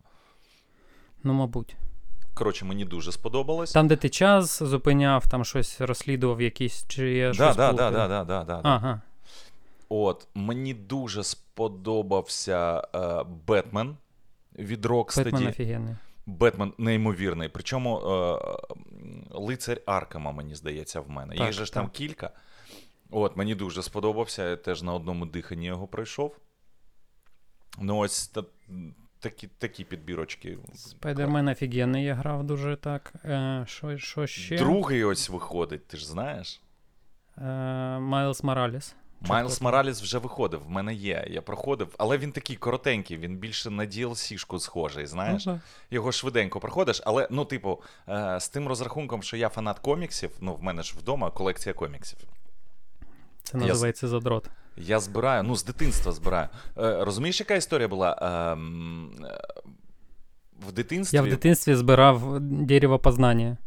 Ну, мабуть. Коротше, мені дуже сподобалось. Там, де ти час зупиняв, там щось розслідував якісь, чи Да, щось да, да, плутаю? да, да, да, да. Ага. От, мені дуже сподобався е, Бетмен від Рокстеді. Бетмен офігенний. Бетмен неймовірний. Причому е, лицарь Аркема, мені здається, в мене. Так, Їх же ж там кілька. От, мені дуже сподобався. Я теж на одному диханні його пройшов. Ну, ось та, такі, такі підбірочки. Спайдермен офігенний, я грав дуже так. Е, що, що ще? Другий ось виходить, ти ж знаєш. Е, Майлз Мораліс. Майлз Мораліс вже виходив, в мене є. Я проходив, але він такий коротенький, він більше на DLC-шку схожий, знаєш. Так. Його швиденько проходиш, але ну, типу, е, з тим розрахунком, що я фанат коміксів, ну, в мене ж вдома колекція коміксів. Це Я називається задрот. Я збираю, ну, з дитинства збираю. Е, розумієш, яка історія була? Ем, е, в дитинстві. Я в дитинстві збирав дерево познання.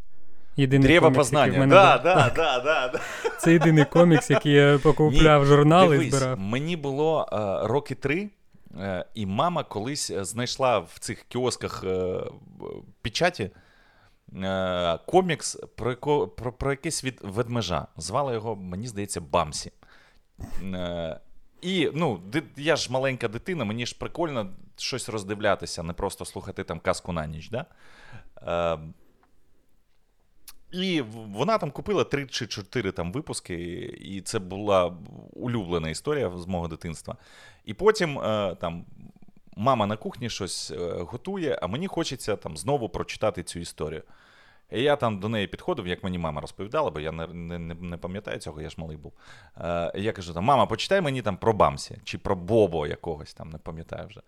Єдиний Древо комікс, який в познання. мене Да, був. да, да, да, да. <laughs> Це єдиний комікс, який я покупляв журнали і Дивись, збирав. Мені було е, роки три, е, і мама колись е, знайшла в цих кіосках е, печаті комікс про, яко, про, про якийсь від ведмежа. Звали його, мені здається, Бамсі. І ну, я ж маленька дитина, мені ж прикольно щось роздивлятися, не просто слухати там казку на ніч. Да? І вона там купила три чи чотири там випуски, і це була улюблена історія з мого дитинства. І потім е, там мама на кухні щось е, готує, а мені хочеться там знову прочитати цю історію. І я там до неї підходив, як мені мама розповідала, бо я не, не, не пам'ятаю цього, я ж малий був. Е, я кажу: там, мама, почитай мені там про Бамсі чи про Бобо якогось там, не пам'ятаю вже.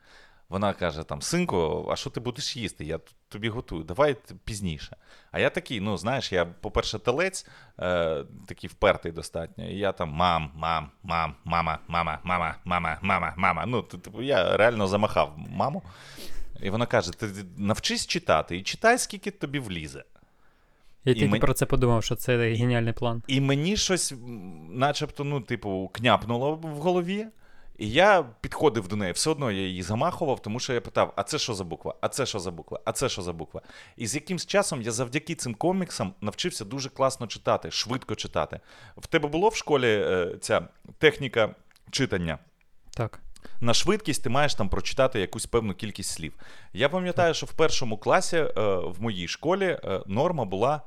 Вона каже: там, синку, а що ти будеш їсти? Я тобі готую, давай пізніше. А я такий, ну знаєш, я, по-перше, телець, е, такий впертий достатньо. І я там мам, мам, мам, мама, мама, мама, мама, мама, мама. Ну, типу, я реально замахав маму. І вона каже: ти навчись читати і читай, скільки тобі влізе. Я і тільки мен- про це подумав, що це геніальний план. І мені щось, начебто, ну, типу, княпнуло в голові. І я підходив до неї, все одно я її замахував, тому що я питав: а це що за буква? А це що за буква? А це що за буква? І з якимсь часом я завдяки цим коміксам навчився дуже класно читати, швидко читати. В тебе було в школі е, ця техніка читання? Так. На швидкість ти маєш там прочитати якусь певну кількість слів. Я пам'ятаю, що в першому класі е, в моїй школі е, норма була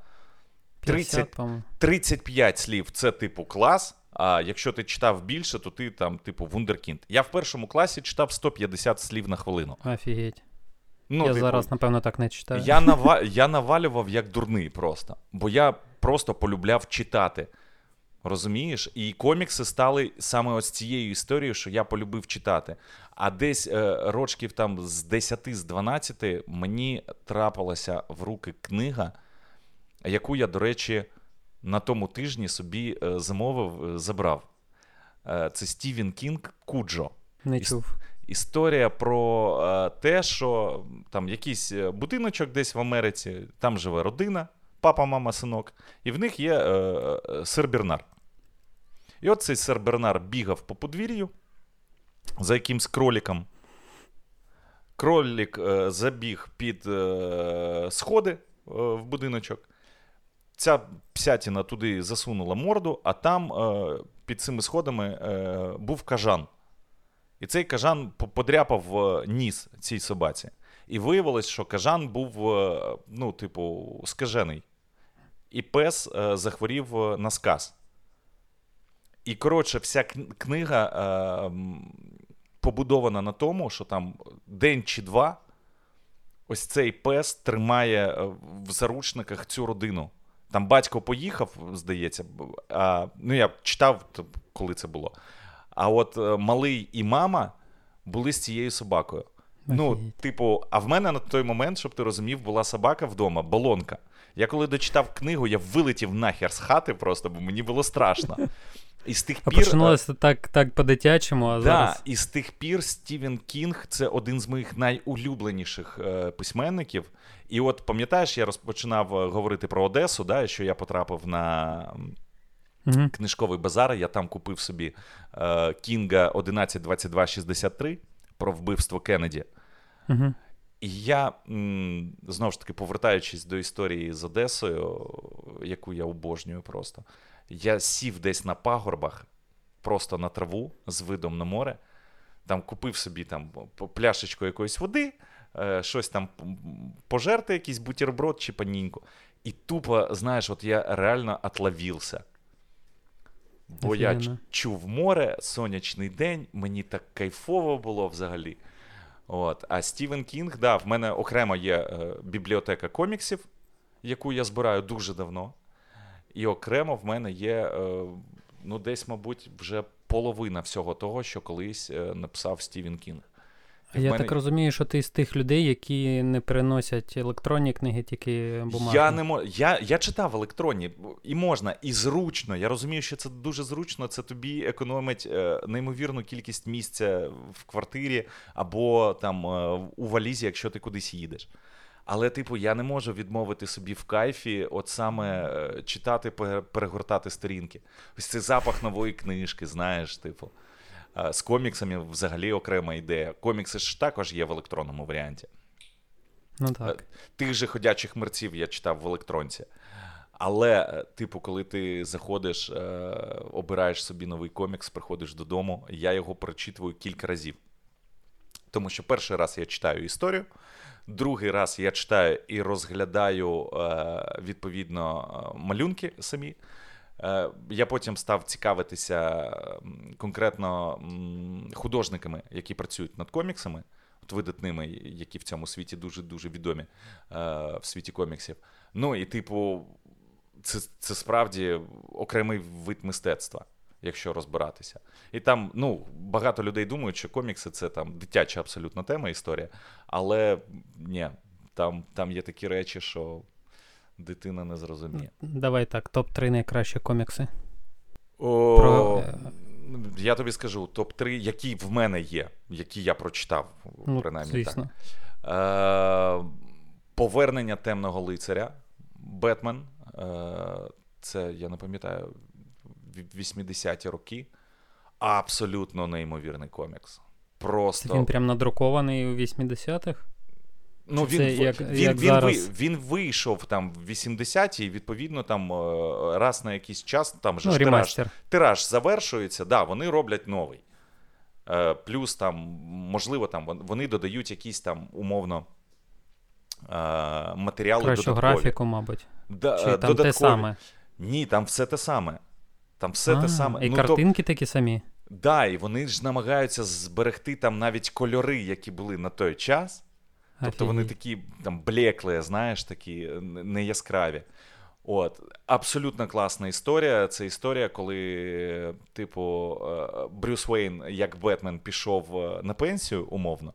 30, 50, 35 слів це типу клас. А якщо ти читав більше, то ти там, типу, вундеркінд. Я в першому класі читав 150 слів на хвилину. Офігеть. Ну, я типу, зараз, напевно, так не читаю. я, нава... я навалював як дурний просто. Бо я просто полюбляв читати. Розумієш? І комікси стали саме ось цією історією, що я полюбив читати. А десь е, рочків там з 10 з 12 мені трапилася в руки книга, яку я, до речі, на тому тижні собі е, замовив, е, забрав. Е, це Стівен Кінг Куджо. Не чув. Історія про те, що там якийсь будиночок десь в Америці, там живе родина, папа, мама, синок, і в них є е, сир Бернар. І от цей сир Бернар бігав по подвір'ю за якимсь кроліком. Кролік е, забіг під е, сходи в будиночок. Ця псятіна туди засунула морду, а там е, під цими сходами е, був кажан. І цей кажан подряпав е, ніс цій собаці. І виявилось, що кажан був, е, ну, типу, скажений. І пес е, захворів на сказ. І, коротше, вся книга е, побудована на тому, що там день чи два ось цей пес тримає в заручниках цю родину. Там батько поїхав, здається, а, ну я читав, коли це було. А от е, малий і мама були з цією собакою. Ну, типу, а в мене на той момент, щоб ти розумів, була собака вдома, балонка. Я коли дочитав книгу, я вилетів нахер з хати просто, бо мені було страшно. І з тих пір. е, починалося так, так по-дитячому, а Да, зараз. і з тих пір Стівен Кінг це один з моїх найулюбленіших е, письменників. І от пам'ятаєш, я розпочинав е, говорити про Одесу, да, що я потрапив на Угу. книжковий базар. Я там купив собі е, Кінга 112263 про вбивство Кеннеді. Угу. І я знову ж таки, повертаючись до історії з Одесою, яку я обожнюю просто, я сів десь на пагорбах, просто на траву з видом на море. Там купив собі там пляшечку якоїсь води, е, щось там пожерти, якийсь бутерброд чи паніньку. І тупо, знаєш, от я реально отловився. Бо я ч- чув море, сонячний день, мені так кайфово було взагалі. От. А Стівен Кінг, да, в мене окремо є е, бібліотека коміксів, яку я збираю дуже давно. І окремо в мене є, е, ну, десь, мабуть, вже половина всього того, що колись е, написав Стівен Кінг. І Я мене- так розумію, що ти з тих людей, які не переносять електронні книги, тільки бумажні. Я не мо... я, я читав електронні, і можна, і зручно. Я розумію, що це дуже зручно. Це тобі економить е, неймовірну кількість місця в квартирі або там у валізі, якщо ти кудись їдеш. Але, типу, я не можу відмовити собі в кайфі, от саме е, читати, перегортати сторінки. Ось цей запах нової книжки, знаєш, типу. Е, З коміксами взагалі окрема ідея. Комікси ж також є в електронному варіанті. Ну Е, так. Тих же ходячих мерців я читав в електронці. Але, е, типу, коли ти заходиш, е, обираєш собі новий комікс, приходиш додому, я його прочитую кілька разів. Тому що перший раз я читаю історію, другий раз я читаю і розглядаю е, відповідно е, малюнки самі. Е, Я потім став цікавитися конкретно художниками, які працюють над коміксами, от видатними, які в цьому світі дуже-дуже відомі е, в світі коміксів. Ну і, типу, це, це справді окремий вид мистецтва, якщо розбиратися. І там, ну, багато людей думають, що комікси це там дитяча абсолютно тема, історія. Але ні, там, там є такі речі, що дитина не зрозуміє. Давай так, топ-3 найкращі комікси. О, Про, е, Я тобі скажу, топ-3, які в мене є, які я прочитав, Ну, принаймні звісно. так. Е, Повернення темного лицаря. Бетмен. Е, Це, я не пам'ятаю, 80-ті роки. Абсолютно неймовірний комікс. Просто. він прям надрукований у 80-х. Ну, Чи він, як- він, як він, зараз? він вийшов там в 80-ті, і відповідно там е, раз на якийсь час там же Ну, ж тираж, тираж завершується, да, вони роблять новий. Е, плюс там, можливо, там вони додають якісь там умовно е, матеріали додаткові. графіку, мабуть. Да, Чи там те саме. Ні, там все те саме. Там все А, те саме. І Ну, то- картинки такі самі. да, і вони ж намагаються зберегти там навіть кольори, які були на той час. Тобто вони такі там блеклі, знаєш, такі неяскраві. От, абсолютно класна історія. Це історія, коли, типу, е, Брюс Уейн, як Бетмен, пішов е, на пенсію, умовно,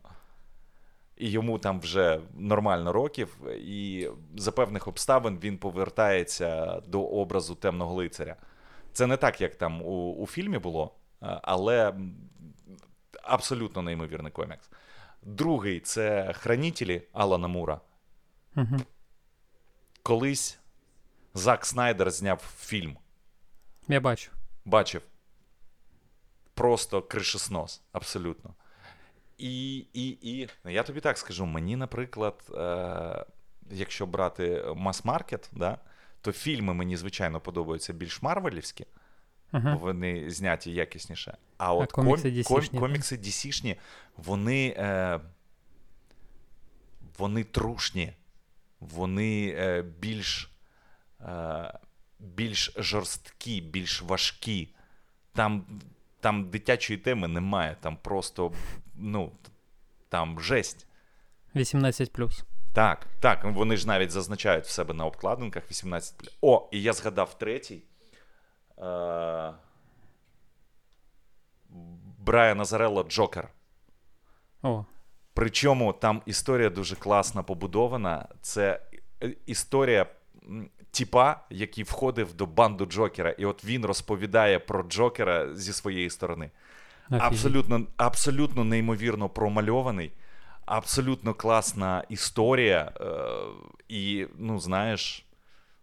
і йому там вже нормально років, і за певних обставин він повертається до образу темного лицаря. Це не так, як там у, у фільмі було, е, але абсолютно неймовірний комікс. Другий це Хранителі Алана Мура. Угу. Колись Зак Снайдер зняв фільм. Я бачу. Бачив. Просто кришеснос, абсолютно. І, і, і я тобі так скажу: мені, наприклад, е, якщо брати мас-маркет, да, то фільми мені, звичайно, подобаються більш марвелівські, бо вони зняті якісніше. А от комікси ком- DC-шні, ком- комікси DC-шні, вони, е, вони трушні, вони е, більш, е, більш жорсткі, більш важкі. Там, там дитячої теми немає, там просто ну, там жесть. 18 Так, так, вони ж навіть зазначають в себе на обкладинках 18. О, і я згадав третій. Е... Брайана Зарелла Джокер. О, Причому там історія дуже класно побудована. Це історія м, тіпа, який входив до банду Джокера, і от він розповідає про Джокера зі своєї сторони. Абсолютно, абсолютно неймовірно промальований, абсолютно класна історія. Е, і, ну, знаєш,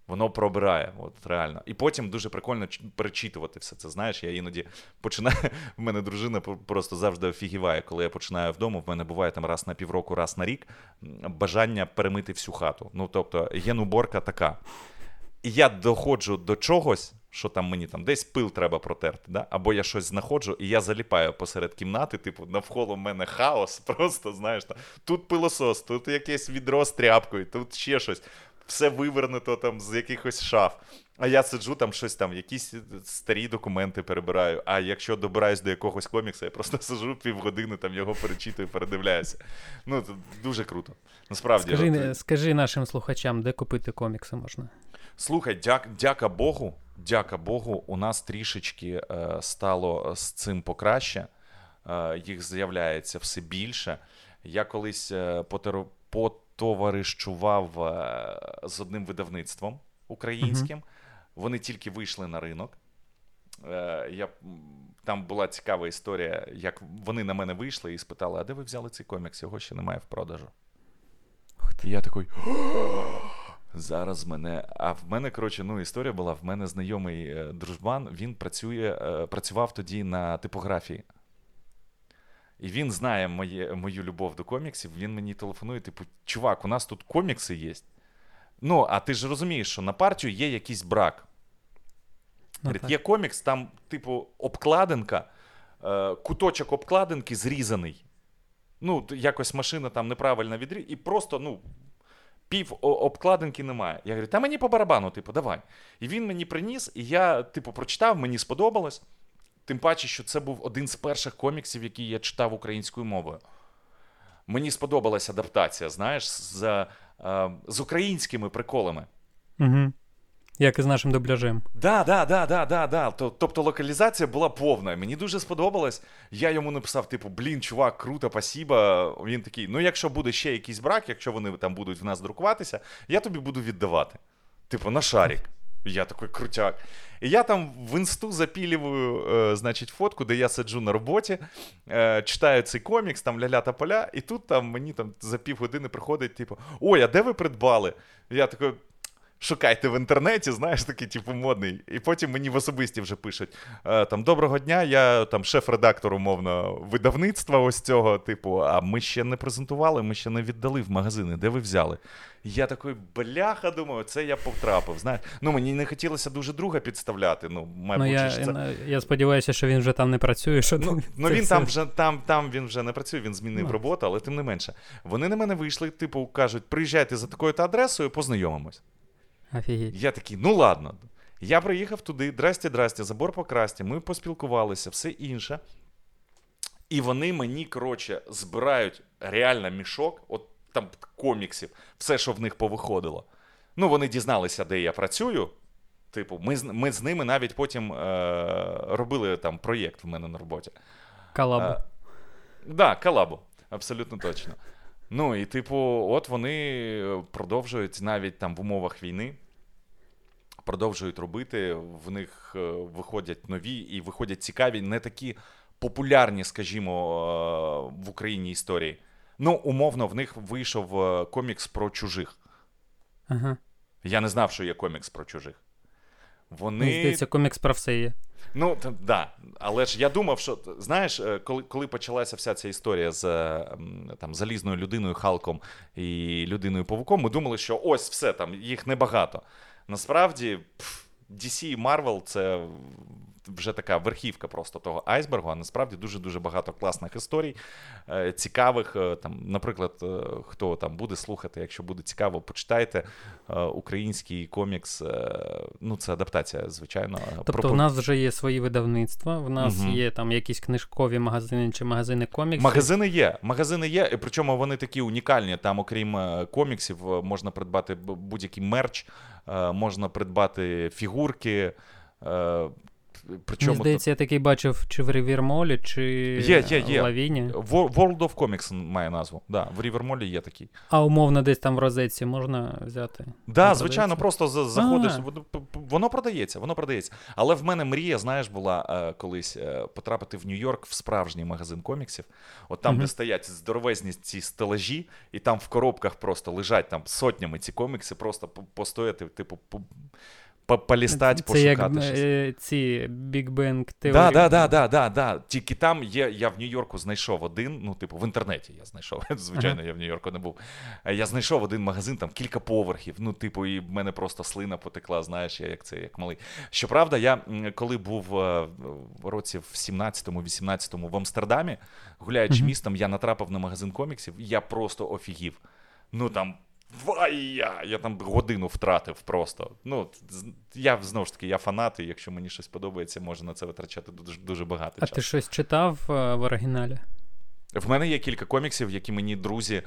воно пробирає, от реально. І потім дуже прикольно перечитувати все це. Знаєш, я іноді починаю. <laughs> В мене дружина просто завжди офігіває, коли я починаю вдома. В мене буває там раз на півроку, раз на рік бажання перемити всю хату. Ну, тобто, генуборка така. І я доходжу до чогось, що там мені там десь пил треба протерти, да? або я щось знаходжу, і я заліпаю посеред кімнати, типу, навколо мене хаос, <laughs> просто знаєш, там, тут пилосос, тут якесь відро з тряпкою, тут ще щось. Все вивернуто там з якихось шаф. А я сиджу там щось там, якісь старі документи перебираю. А якщо добираюсь до якогось комікса, я просто <laughs> сиджу півгодини, там його перечитую, передивляюся. Ну, це дуже круто. Насправді. Скажи, от, скажи нашим слухачам, де купити комікси можна. Слухай, дяк, дяка Богу, дяка Богу, у нас трішечки е, стало з цим покраще. Е, їх з'являється все більше. Я колись е, потер- потоваришував е, з одним видавництвом українським. Вони тільки вийшли на ринок. Е, я, там була цікава історія, як вони на мене вийшли і спитали: а де ви взяли цей комікс? Його ще немає в продажу. І я такий. Зараз мене. А в мене, коротше, ну, історія була: в мене знайомий е, дружбан, він працює, е, працював тоді на типографії. І він знає моє, мою любов до коміксів. Він мені телефонує, типу, чувак, у нас тут комікси є. Ну, а ти ж розумієш, що на партію є якийсь брак. Ну, Говорить, є комікс, там, типу, обкладинка, е, куточок обкладинки зрізаний. Ну, якось машина там неправильно відрізала, і просто, ну, пів обкладинки немає. Я говорю, та мені по барабану, типу, давай. І він мені приніс, і я, типу, прочитав, мені сподобалось. Тим паче, що це був один з перших коміксів, який я читав українською мовою. Мені сподобалась адаптація, знаєш, з, е, з українськими приколами. Угу. Як і з нашим дубляжем. Да, да, да, да, да, да. Тобто локалізація була повна. Мені дуже сподобалось. Я йому написав: типу, блін, чувак, круто, спасіба. Він такий: ну, якщо буде ще якийсь брак, якщо вони там будуть в нас друкуватися, я тобі буду віддавати. Типу, на шарик. Я такий крутяк. І я там в інсту запілюю, е, значить, фотку, де я сиджу на роботі, е, читаю цей комікс, там ля-ля та поля, і тут там мені там за півгодини приходить, типу, ой, а де ви придбали? Я такий. Шукайте в інтернеті, знаєш, такий, типу, модний. І потім мені в особисті вже пишуть: е, там, доброго дня, я там шеф-редактор, умовно, видавництва ось цього, типу, а ми ще не презентували, ми ще не віддали в магазини, де ви взяли? І я такий, бляха, думаю, це я потрапив. Знаєш, ну мені не хотілося дуже друга підставляти. Ну, мабуть, Ну, я, це... я, я сподіваюся, що він вже там не працює. Що Ну, ну він все- там вже там, там він вже не працює, він змінив Ну. роботу, але тим не менше. Вони на мене вийшли, типу, кажуть, приїжджайте за такою-то адресою, познайомимось. Офігеть. Я такий, ну ладно. Я приїхав туди, здрасте, здрасте, забор по красті, ми поспілкувалися, все інше. І вони мені, коротше, збирають реально мішок, от там коміксів, все, що в них повиходило. Ну, вони дізналися, де я працюю. Типу, ми, ми з ними навіть потім е, робили там проєкт в мене на роботі. Калабу. Так, да, колабу, абсолютно точно. Ну, і, типу, от вони продовжують навіть там в умовах війни. Продовжують робити, в них е, виходять нові і виходять цікаві, не такі популярні, скажімо, е, в Україні історії. Ну, умовно, в них вийшов е, комікс про чужих. Ага. Я не знав, що є комікс про чужих. Вони... Мені здається, комікс про все є. Ну, та, да. Але ж я думав, що знаєш, коли, коли почалася вся ця історія з там, залізною людиною, Халком і людиною Павуком, ми думали, що ось все там, їх небагато. Насправді, DC і Marvel це вже така верхівка просто того айсбергу, а насправді дуже-дуже багато класних історій, е, цікавих. е, Там, наприклад, е, хто там буде слухати, якщо буде цікаво, почитайте український комікс. Ну, це адаптація, звичайно. Тобто про- в нас вже є свої видавництва, в нас Мгм. є там якісь книжкові магазини чи магазини коміксів. Магазини є. Магазини є, і причому вони такі унікальні. Там, окрім коміксів, можна придбати будь-який мерч, можна придбати фігурки. Причому Мені здається, я такий бачив чи в Рівірмолі, чи Є, є, є. в Лавіні. World of Comics має назву. Да, в Рівермолі є такий. А умовно десь там в розетці можна взяти. Да, звичайно, просто заходиш, А. воно- продається, воно продається. Але в мене мрія, знаєш, була е, колись е, потрапити в Нью-Йорк в справжній магазин коміксів. От там, Мгм. де стоять здоровезні ці стелажі, і там в коробках просто лежать там сотнями ці комікси, просто постояти, типу, по- по- полістати, Це як щось. е, ці Big Bang Да, Theory. да, да, да, да, да. Тільки там є. Я в Нью-Йорку знайшов один. Ну, типу, в інтернеті я знайшов. <laughs> Звичайно, я в Нью-Йорку не був. Е, Я знайшов один магазин, там кілька поверхів. Ну, типу, і в мене просто слина потекла. Знаєш, я як це як малий. Щоправда, я коли був е, в році в 17-18 в Амстердамі, гуляючи містом, я натрапив на магазин коміксів. і Я просто офігів. Ну там. Вая! Я там годину втратив просто. Ну, я знову ж таки, я фанат, і якщо мені щось подобається, можна на це витрачати дуже, дуже багато А часу. ти щось читав е, в оригіналі? В мене є кілька коміксів, які мені друзі, е-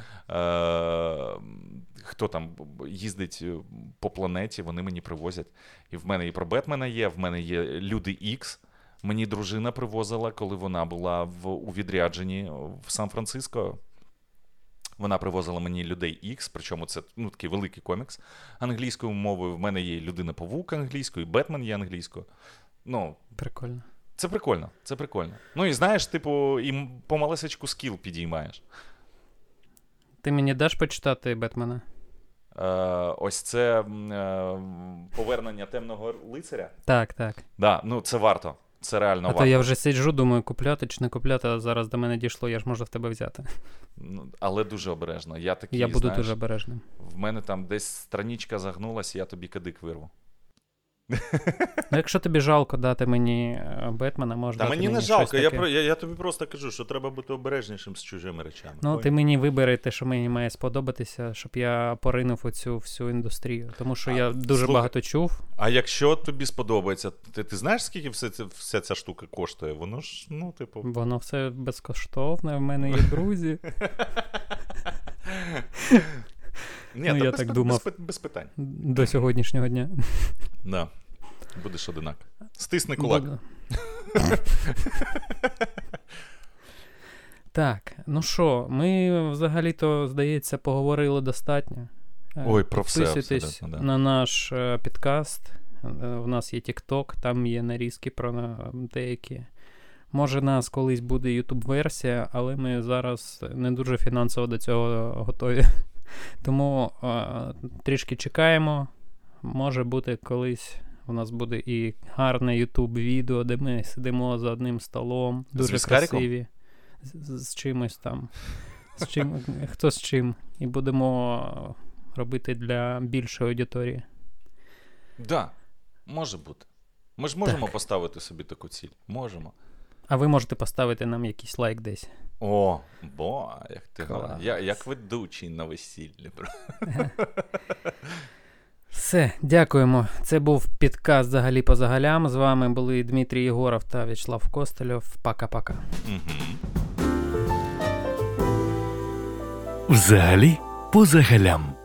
хто там їздить е, по планеті, вони мені привозять. І в мене і про Бетмена є, в мене є Люди Ікс. Мені дружина привозила, коли вона була в, у відрядженні в Сан-Франциско. Вона привозила мені людей Ікс, причому це ну, такий великий комікс англійською мовою. В мене є людина Павук англійською, і Бетмен є англійською. Ну, Прикольно. це прикольно, це прикольно. Ну і знаєш, типу, і помалесечку скіл підіймаєш. Ти мені даш почитати Бетмена? Е, ось це е, повернення темного лицаря. Так, так. Да, ну це варто. Це реально а варто. то я вже сиджу, думаю, купляти чи не купляти, а зараз до мене дійшло, я ж можу в тебе взяти. Ну, але дуже обережно. Я такий, я буду знаєш, дуже обережним. в мене там десь страничка загнулася, я тобі кадик вирву. Ну, якщо тобі жалко дати мені е, Бетмена, можеш Та дати мені не жалко, я, про, я, я тобі просто кажу, що треба бути обережнішим з чужими речами. Ну, Ой. ти мені вибери те, що мені має сподобатися, щоб я поринув у цю всю індустрію. Тому що А, я дуже слухай, багато чув. А якщо тобі сподобається, ти, ти знаєш, скільки все це, вся ця штука коштує? Воно ж, ну, типу. Воно все безкоштовне, в мене є друзі. <laughs> Ні, Ну, я без, так думав. Без, без питань. До сьогоднішнього дня. Да. Будеш одинак. Стисни кулак. Буду. <laughs> Так, ну що, ми взагалі-то, здається, поговорили достатньо. Е, Ой, про все Підписуйтесь да. на наш е, підкаст. Е, В нас є TikTok, там є нарізки про е, деякі. Може, нас колись буде YouTube-версія, але ми зараз не дуже фінансово до цього готові. Тому е, трішки чекаємо. Може бути, колись у нас буде і гарне YouTube відео, де ми сидимо за одним столом, дуже віскариком? красиві, з, з- з чимось там. З чим, хто з чим. І будемо робити для більшої аудиторії. Да, може бути. Ми ж можемо поставити собі таку ціль. Можемо. А ви можете поставити нам якийсь лайк десь. О, бо, як ти. Я, як ведучий на весіллі. <laughs> Все, дякуємо. Це був підкаст взагалі по загалям. З вами були Дмитрій Єгоров та В'ячеслав Костельов. Пока-пока. Угу. Взагалі по загалям.